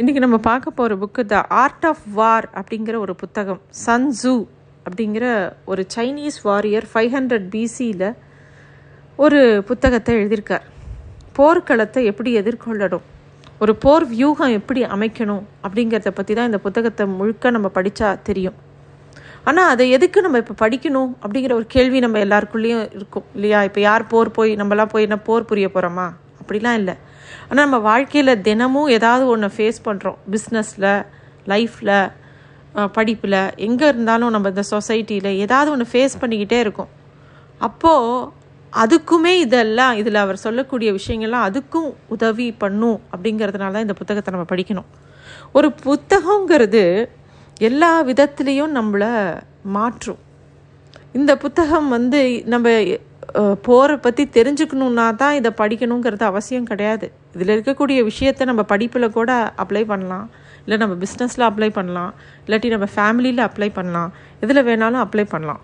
இன்றைக்கி நம்ம பார்க்க போகிற book the art of war அப்படிங்கிற ஒரு புத்தகம் சன் ஜூ அப்படிங்கிற ஒரு சைனீஸ் வாரியர் ஃபைவ் ஹண்ட்ரட் பிசியில் ஒரு புத்தகத்தை எழுதியிருக்கார். போர்க்களத்தை எப்படி எதிர்கொள்ளணும்? ஒரு போர் வியூகம் எப்படி அமைக்கணும்? அப்படிங்கிறத பற்றி தான் இந்த புத்தகத்தை முழுக்க நம்ம படித்தா தெரியும். ஆனால் அதை எதுக்கு நம்ம இப்போ படிக்கணும்? அப்படிங்கிற ஒரு கேள்வி நம்ம எல்லாருக்குள்ளேயும் இருக்கும். இல்லையா? இப்போ யார் போர் போய் நம்மலாம் போய் என்ன போர் புரிய போகிறோமா அப்படிலாம் இல்லை. ஆனால் நம்ம வாழ்க்கையில் தினமும் ஏதாவது ஒன்று ஃபேஸ் பண்ணுறோம் பிஸ்னஸில் லைஃப்பில் படிப்பில் எங்கே இருந்தாலும் நம்ம இந்த சொசைட்டியில் ஏதாவது ஒன்று ஃபேஸ் பண்ணிக்கிட்டே இருக்கோம். அப்போது அதுக்குமே இதெல்லாம் இதில் அவர் சொல்லக்கூடிய விஷயங்கள்லாம் அதுக்கும் உதவி பண்ணும் அப்படிங்கிறதுனால தான் இந்த புத்தகத்தை நம்ம படிக்கணும். ஒரு புத்தகங்கிறது எல்லா விதத்துலேயும் நம்மளை மாற்றும். இந்த புத்தகம் வந்து நம்ம போரை பற்றி தெரிஞ்சுக்கணுன்னா தான் இதை படிக்கணுங்கிறது அவசியம் கிடையாது. இதில் இருக்கக்கூடிய விஷயத்த நம்ம படிப்பில் கூட அப்ளை பண்ணலாம். இல்லை நம்ம பிஸ்னஸில் அப்ளை பண்ணலாம். இல்லாட்டி நம்ம ஃபேமிலியில் அப்ளை பண்ணலாம். எதில் வேணாலும் அப்ளை பண்ணலாம்.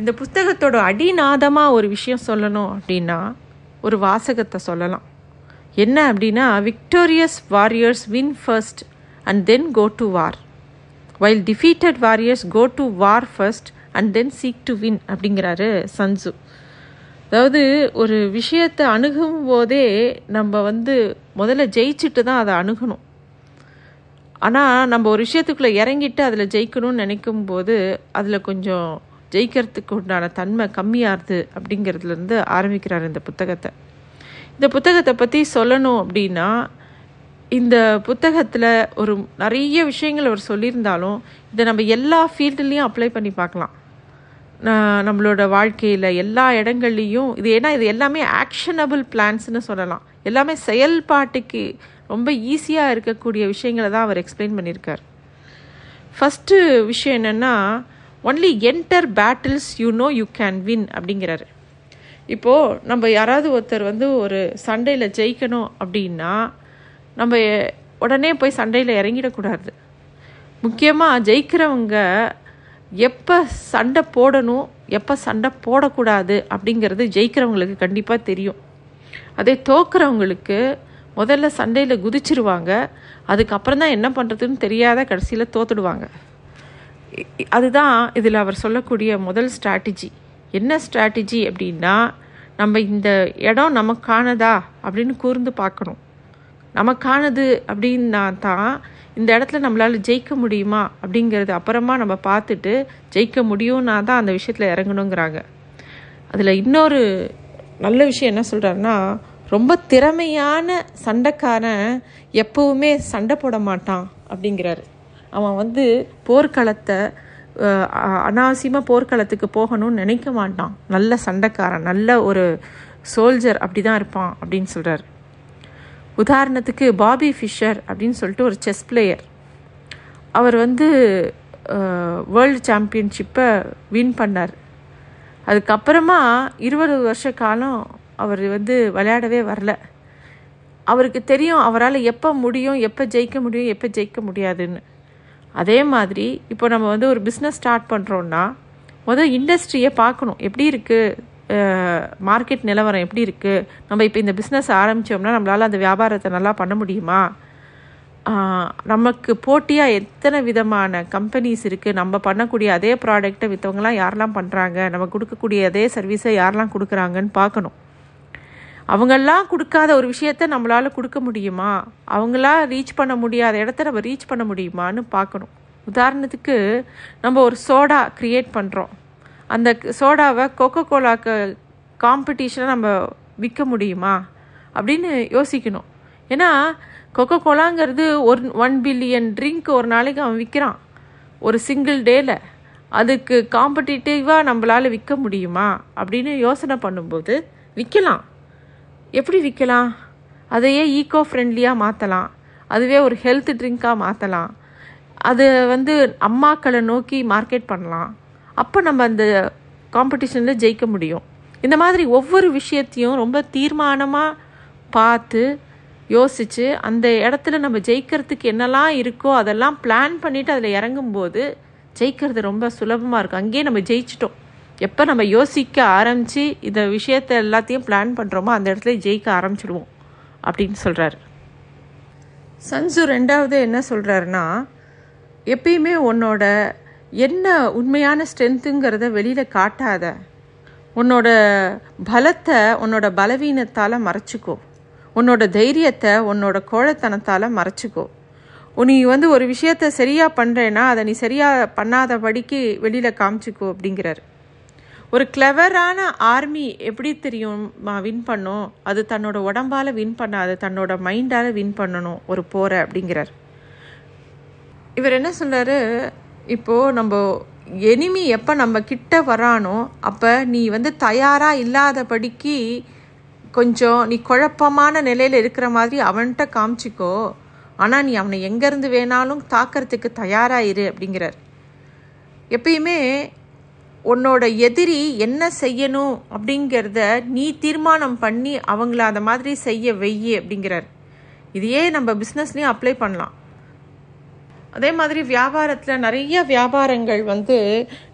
இந்த புத்தகத்தோட அடிநாதமாக ஒரு விஷயம் சொல்லணும் அப்படின்னா ஒரு வாசகத்தை சொல்லலாம். என்ன அப்படின்னா victorious warriors win first and then go to war while defeated warriors go to war first and then seek to win அப்படிங்கிறாரு சன்சு அதாவது ஒரு விஷயத்தை அணுகும் போதே நம்ம வந்து முதல்ல ஜெயிச்சுட்டு தான் அதை அணுகணும். ஆனால் நம்ம ஒரு விஷயத்துக்குள்ளே இறங்கிட்டு அதில் ஜெயிக்கணும்னு நினைக்கும் போது அதில் கொஞ்சம் ஜெயிக்கிறதுக்கு உண்டான தன்மை கம்மியாகுது அப்படிங்கிறதுலேருந்து ஆரம்பிக்கிறார் இந்த புத்தகத்தை. இந்த புத்தகத்தை பற்றி சொல்லணும் அப்படின்னா இந்த புத்தகத்தில் ஒரு நிறைய விஷயங்கள் அவர் சொல்லியிருந்தாலும் இதை நம்ம எல்லா ஃபீல்டுலேயும் அப்ளை பண்ணி பார்க்கலாம். நம்மளோட வாழ்க்கையில் எல்லா இடங்கள்லையும் இது ஏன்னா இது எல்லாமே ஆக்ஷனபிள் பிளான்ஸ்னு சொல்லலாம். எல்லாமே செயல்பாட்டுக்கு ரொம்ப ஈஸியாக இருக்கக்கூடிய விஷயங்களை தான் அவர் எக்ஸ்பிளைன் பண்ணியிருக்கார். ஃபஸ்ட்டு விஷயம் என்னென்னா only enter battles you know you can win அப்படிங்கிறாரு. இப்போது நம்ம யாராவது ஒருத்தர் வந்து ஒரு சண்டையில் ஜெயிக்கணும் அப்படின்னா நம்ம உடனே போய் சண்டையில் இறங்கிடக்கூடாது. முக்கியமாக ஜெயிக்கிறவங்க எப்போ சண்டை போடணும் எப்போ சண்டை போடக்கூடாது அப்படிங்கிறது ஜெயிக்கிறவங்களுக்கு கண்டிப்பாக தெரியும். அதே தோக்குறவங்களுக்கு முதல்ல சண்டையில் குதிச்சிருவாங்க. அதுக்கப்புறம் தான் என்ன பண்ணுறதுன்னு தெரியாத கடைசியில் தோத்துடுவாங்க. அதுதான் இதில் அவர் சொல்லக்கூடிய முதல் ஸ்ட்ராட்டஜி என்ன ஸ்ட்ராட்டஜி அப்படின்னா நம்ம இந்த இடம் நமக்கானதா அப்படின்னு கூர்ந்து பார்க்கணும். நமக்கானது அப்படின்னா தான் இந்த இடத்துல நம்மளால் ஜெயிக்க முடியுமா அப்படிங்கிறது அப்புறமா நம்ம பார்த்துட்டு ஜெயிக்க முடியும்னா தான் அந்த விஷயத்தில் இறங்கணுங்கிறாங்க. அதில் இன்னொரு நல்ல விஷயம் என்ன சொல்கிறாருன்னா ரொம்ப திறமையான சண்டைக்காரன் எப்போவுமே சண்டை போட மாட்டான் அப்படிங்கிறாரு. அவன் வந்து போர்க்களத்தை அனாவசியமாக போர்க்களத்துக்கு போகணும்னு நினைக்க மாட்டான். நல்ல சண்டைக்காரன் நல்ல ஒரு சோல்ஜர் அப்படி தான் இருப்பான் அப்படின்னு சொல்கிறார் உதாரணத்துக்கு பாபி ஃபிஷர் அப்படின்னு சொல்லிட்டு ஒரு செஸ் பிளேயர் அவர் வந்து வேர்ல்டு சாம்பியன்ஷிப்பை வின் பண்ணார். அதுக்கப்புறமா இருபது வருஷ காலம் அவர் வந்து விளையாடவே வரல. அவருக்கு தெரியும் அவரால் எப்போ முடியும் எப்போ ஜெயிக்க முடியும் எப்போ ஜெயிக்க முடியாதுன்னு. அதே மாதிரி இப்போ நம்ம வந்து ஒரு பிஸ்னஸ் ஸ்டார்ட் பண்ணுறோன்னா முதல் இண்டஸ்ட்ரியை பார்க்கணும். எப்படி இருக்குது மார்க்கெட் நிலவரம் எப்படி இருக்குது நம்ம இப்போ இந்த பிஸ்னஸ் ஆரம்பித்தோம்னா நம்மளால் அந்த வியாபாரத்தை நல்லா பண்ண முடியுமா? நமக்கு போட்டியாக எத்தனை விதமான கம்பெனிஸ் இருக்குது நம்ம பண்ணக்கூடிய அதே ப்ராடக்டை விற்றவங்களாம் யாரெல்லாம் பண்ணுறாங்க நம்ம கொடுக்கக்கூடிய அதே சர்வீஸை யாரெல்லாம் கொடுக்குறாங்கன்னு பார்க்கணும். அவங்கெல்லாம் கொடுக்காத ஒரு விஷயத்த நம்மளால் கொடுக்க முடியுமா? அவங்களா ரீச் பண்ண முடியாத இடத்த நம்ம ரீச் பண்ண முடியுமான்னு பார்க்கணும். உதாரணத்துக்கு நம்ம ஒரு சோடா க்ரியேட் பண்ணுறோம் அந்த சோடாவை கொக்கோ கோலாக்கு காம்படிஷனை நம்ம விற்க முடியுமா? அப்படின்னு யோசிக்கணும். ஏன்னா கொக்கோ கோலாங்கிறது ஒரு ஒன் பில்லியன் ட்ரிங்க் ஒரு நாளைக்கு அவன் விற்கிறான் ஒரு சிங்கிள் டேயில் அதுக்கு காம்படிட்டிவாக நம்மளால் விற்க முடியுமா? அப்படின்னு யோசனை பண்ணும்போது விற்கலாம் எப்படி விற்கலாம் அதையே ஈக்கோ ஃப்ரெண்ட்லியாக மாற்றலாம் அதுவே ஒரு ஹெல்த் ட்ரிங்காக மாற்றலாம் அது வந்து அம்மாக்களை நோக்கி மார்க்கெட் பண்ணலாம். அப்போ நம்ம அந்த காம்படிஷனில் ஜெயிக்க முடியும். இந்த மாதிரி ஒவ்வொரு விஷயத்தையும் ரொம்ப தீர்மானமாக பார்த்து யோசித்து அந்த இடத்துல நம்ம ஜெயிக்கிறதுக்கு என்னெல்லாம் இருக்கோ அதெல்லாம் பிளான் பண்ணிவிட்டு அதில் இறங்கும்போது ஜெயிக்கிறது ரொம்ப சுலபமாக இருக்கும். அங்கேயே நம்ம ஜெயிச்சிட்டோம். எப்போ நம்ம யோசிக்க ஆரம்பித்து இந்த விஷயத்த எல்லாத்தையும் பிளான் பண்ணுறோமோ அந்த இடத்துல ஜெயிக்க ஆரம்பிச்சிடுவோம் அப்படின்னு சொல்கிறாரு சன்சு ரெண்டாவது என்ன சொல்கிறாருன்னா எப்பயுமே உன்னோட என்ன உண்மையான ஸ்ட்ரென்த்துங்கிறத வெளியில் காட்டாத. உன்னோட பலத்தை உன்னோட பலவீனத்தால் மறைச்சிக்கோ. உன்னோட தைரியத்தை உன்னோட கோழத்தனத்தால் மறைச்சிக்கோ. நீ வந்து ஒரு விஷயத்த சரியாக பண்ணுறேன்னா அதை நீ சரியாக பண்ணாதபடிக்கு வெளியில் காமிச்சிக்கோ அப்படிங்கிறார். ஒரு கிளவரான ஆர்மி எப்படி தெரியும் வின் பண்ணும்? அது தன்னோட உடம்பால் வின் பண்ணாது தன்னோட மைண்டால் வின் பண்ணணும் ஒரு போரை அப்படிங்கிறார். இவர் என்ன சொல்கிறாரு இப்போது நம்ம எனிமி எப்போ நம்ம கிட்ட வரானோ அப்போ நீ வந்து தயாராக இல்லாதபடிக்கு கொஞ்சம் நீ குழப்பமான நிலையில் இருக்கிற மாதிரி அவன்கிட்ட காமிச்சிக்கோ. ஆனால் நீ அவனை எங்கேருந்து வேணாலும் தாக்கிறதுக்கு தயாராயிரு அப்படிங்கிறார். எப்பயுமே உன்னோட எதிரி என்ன செய்யணும் அப்படிங்கிறத நீ தீர்மானம் பண்ணி அவங்கள அந்த மாதிரி செய்ய வெய்யி அப்படிங்கிறார். இதையே நம்ம பிஸ்னஸ்லேயும் அப்ளை பண்ணலாம். அதே மாதிரி வியாபாரத்தில் நிறைய வியாபாரங்கள் வந்து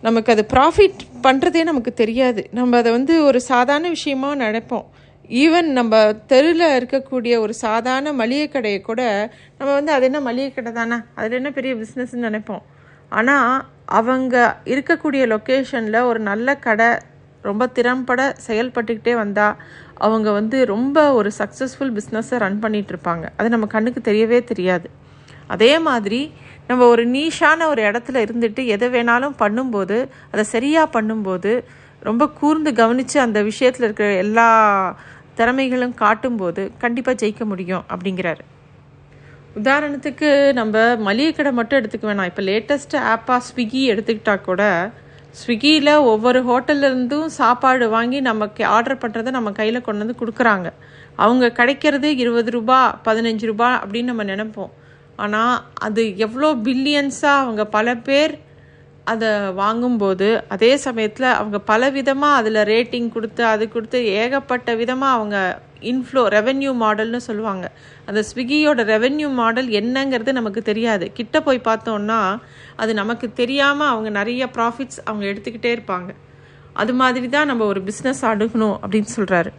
நமக்கு அது ப்ராஃபிட் பண்ணுறதே நமக்கு தெரியாது. நம்ம அதை வந்து ஒரு சாதாரண விஷயமாக நினைப்போம். ஈவன் நம்ம தெருவில் இருக்கக்கூடிய ஒரு சாதாரண மளிகை கடையை கூட நம்ம வந்து அது என்ன மளிகை கடை தானே? அதில் என்ன பெரிய பிஸ்னஸ்ன்னு நினைப்போம். ஆனால் அவங்க இருக்கக்கூடிய லொக்கேஷனில் ஒரு நல்ல கடை ரொம்ப திறம்பட செயல்பட்டுக்கிட்டே வந்தால் அவங்க வந்து ரொம்ப ஒரு சக்ஸஸ்ஃபுல் பிஸ்னஸை ரன் பண்ணிகிட்ருப்பாங்க அது நம்ம கண்ணுக்கு தெரியவே தெரியாது. அதே மாதிரி நம்ம ஒரு நீஷான ஒரு இடத்துல இருந்துட்டு எதை வேணாலும் பண்ணும்போது அதை சரியாக பண்ணும்போது ரொம்ப கூர்ந்து கவனித்து அந்த விஷயத்தில் இருக்கிற எல்லா திறமைகளும் காட்டும்போது கண்டிப்பாக ஜெயிக்க முடியும் அப்படிங்கிறாரு. உதாரணத்துக்கு நம்ம மளிகை கடை மட்டும் எடுத்துக்க வேணாம். இப்போ லேட்டஸ்ட் ஆப்பாக ஸ்விக்கி எடுத்துக்கிட்டா கூட ஸ்விக்கியில் ஒவ்வொரு ஹோட்டல்லேருந்தும் சாப்பாடு வாங்கி நமக்கு ஆர்டர் பண்ணுறதை நம்ம கையில் கொண்டு வந்து கொடுக்குறாங்க. அவங்க கிடைக்கிறது இருபது ரூபா பதினஞ்சு ரூபா அப்படின்னு நம்ம நினைப்போம். ஆனால் அது எவ்வளோ பில்லியன்ஸாக அவங்க பல பேர் அதை வாங்கும்போது அதே சமயத்தில் அவங்க பல விதமாக அதில் ரேட்டிங் கொடுத்து அது கொடுத்து ஏகப்பட்ட விதமாக அவங்க இன்ஃப்ளோ ரெவென்யூ மாடல்னு சொல்லுவாங்க. அந்த ஸ்விக்கியோட ரெவென்யூ மாடல் என்னங்கிறது நமக்கு தெரியாது. கிட்ட போய் பார்த்தோன்னா அது நமக்கு தெரியாமல் அவங்க நிறைய ப்ராஃபிட்ஸ் அவங்க எடுத்துக்கிட்டே இருப்பாங்க. அது மாதிரி தான் நம்ம ஒரு பிஸ்னஸ் அணுகணும் அப்படின்னு சொல்கிறாரு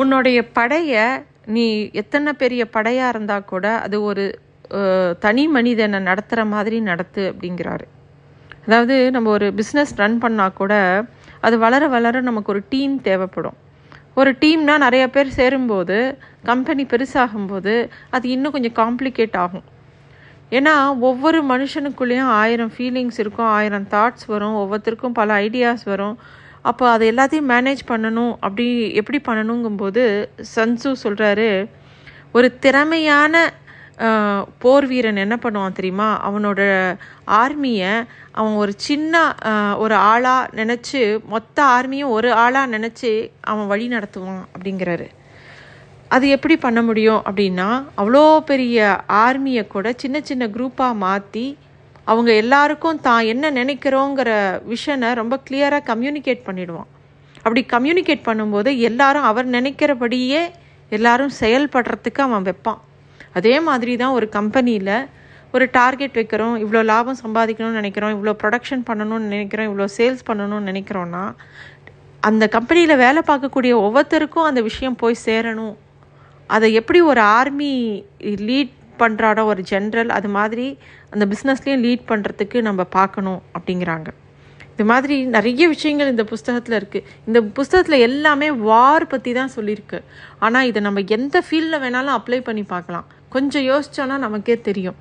உன்னுடைய படையை நீ எத்தனை பெரிய படையாக இருந்தால் கூட அது ஒரு தனி மனிதனை நடத்துகிற மாதிரி நடத்து அப்படிங்கிறாரு. அதாவது நம்ம ஒரு பிஸ்னஸ் ரன் பண்ணால் கூட அது வளர வளர நமக்கு ஒரு டீம் தேவைப்படும். ஒரு டீம்னா நிறைய பேர் சேரும்போது கம்பெனி பெருசாகும்போது அது இன்னும் கொஞ்சம் காம்ப்ளிகேட் ஆகும். ஏன்னா ஒவ்வொரு மனுஷனுக்குள்ளேயும் ஆயிரம் ஃபீலிங்ஸ் இருக்கும் ஆயிரம் தாட்ஸ் வரும் ஒவ்வொருத்தருக்கும் பல ஐடியாஸ் வரும். அப்போ அதை எல்லாத்தையும் மேனேஜ் பண்ணணும். அப்படி எப்படி பண்ணணுங்கும்போது சன்சு சொல்கிறாரு ஒரு திறமையான போர் வீரன் என்ன பண்ணுவான் தெரியுமா? அவனோட ஆர்மியை அவன் ஒரு சின்ன ஒரு ஆளாக நினச்சி மொத்த ஆர்மியும் ஒரு ஆளாக நினச்சி அவன் வழி நடத்துவான் அப்படிங்கிறாரு. அது எப்படி பண்ண முடியும் அப்படின்னா அவ்வளோ பெரிய ஆர்மியை கூட சின்ன சின்ன குரூப்பாக மாற்றி அவங்க எல்லாருக்கும் தான் என்ன நினைக்கிறோங்கிற விஷனை ரொம்ப கிளியராக கம்யூனிகேட் பண்ணிடுவான். அப்படி கம்யூனிகேட் பண்ணும்போது எல்லாரும் அவர் நினைக்கிறபடியே எல்லாரும் செயல்படுறதுக்கு அவன் வைப்பான். அதே மாதிரி தான் ஒரு கம்பெனியில் ஒரு டார்கெட் வைக்கிறோம் இவ்வளோ லாபம் சம்பாதிக்கணும்னு நினைக்கிறோம் இவ்வளோ ப்ரொடக்ஷன் பண்ணணும்னு நினைக்கிறோம் இவ்வளோ சேல்ஸ் பண்ணணும்னு நினைக்கிறோன்னா அந்த கம்பெனியில் வேலை பார்க்கக்கூடிய ஒவ்வொருத்தருக்கும் அந்த விஷயம் போய் சேரணும். அதை எப்படி ஒரு ஆர்மி லீட் பண்ணுறாரோ ஒரு ஜென்ரல் அது மாதிரி அந்த பிஸ்னஸ்லேயும் லீட் பண்ணுறதுக்கு நம்ம பார்க்கணும் அப்படிங்கிறாங்க. இது மாதிரி நிறைய விஷயங்கள் இந்த புஸ்தகத்தில் இருக்குது இந்த புஸ்தகத்தில் எல்லாமே வார் பற்றி தான் சொல்லியிருக்கு. ஆனால் இதை நம்ம எந்த ஃபீல்டில் வேணாலும் அப்ளை பண்ணி பார்க்கலாம். கொஞ்சம் யோசித்தோன்னா நமக்கே தெரியும்.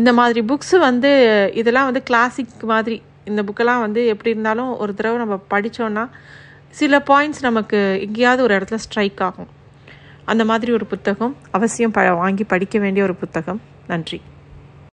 இந்த மாதிரி புக்ஸு வந்து இதெல்லாம் வந்து கிளாசிக் மாதிரி இந்த புக்கெல்லாம் வந்து எப்படி இருந்தாலும் ஒரு தடவை நம்ம படித்தோன்னா சில பாயிண்ட்ஸ் நமக்கு எங்கேயாவது ஒரு இடத்துல ஸ்ட்ரைக் ஆகும். அந்த மாதிரி ஒரு புத்தகம் அவசியம் ப வாங்கி படிக்க வேண்டிய ஒரு புத்தகம். நன்றி.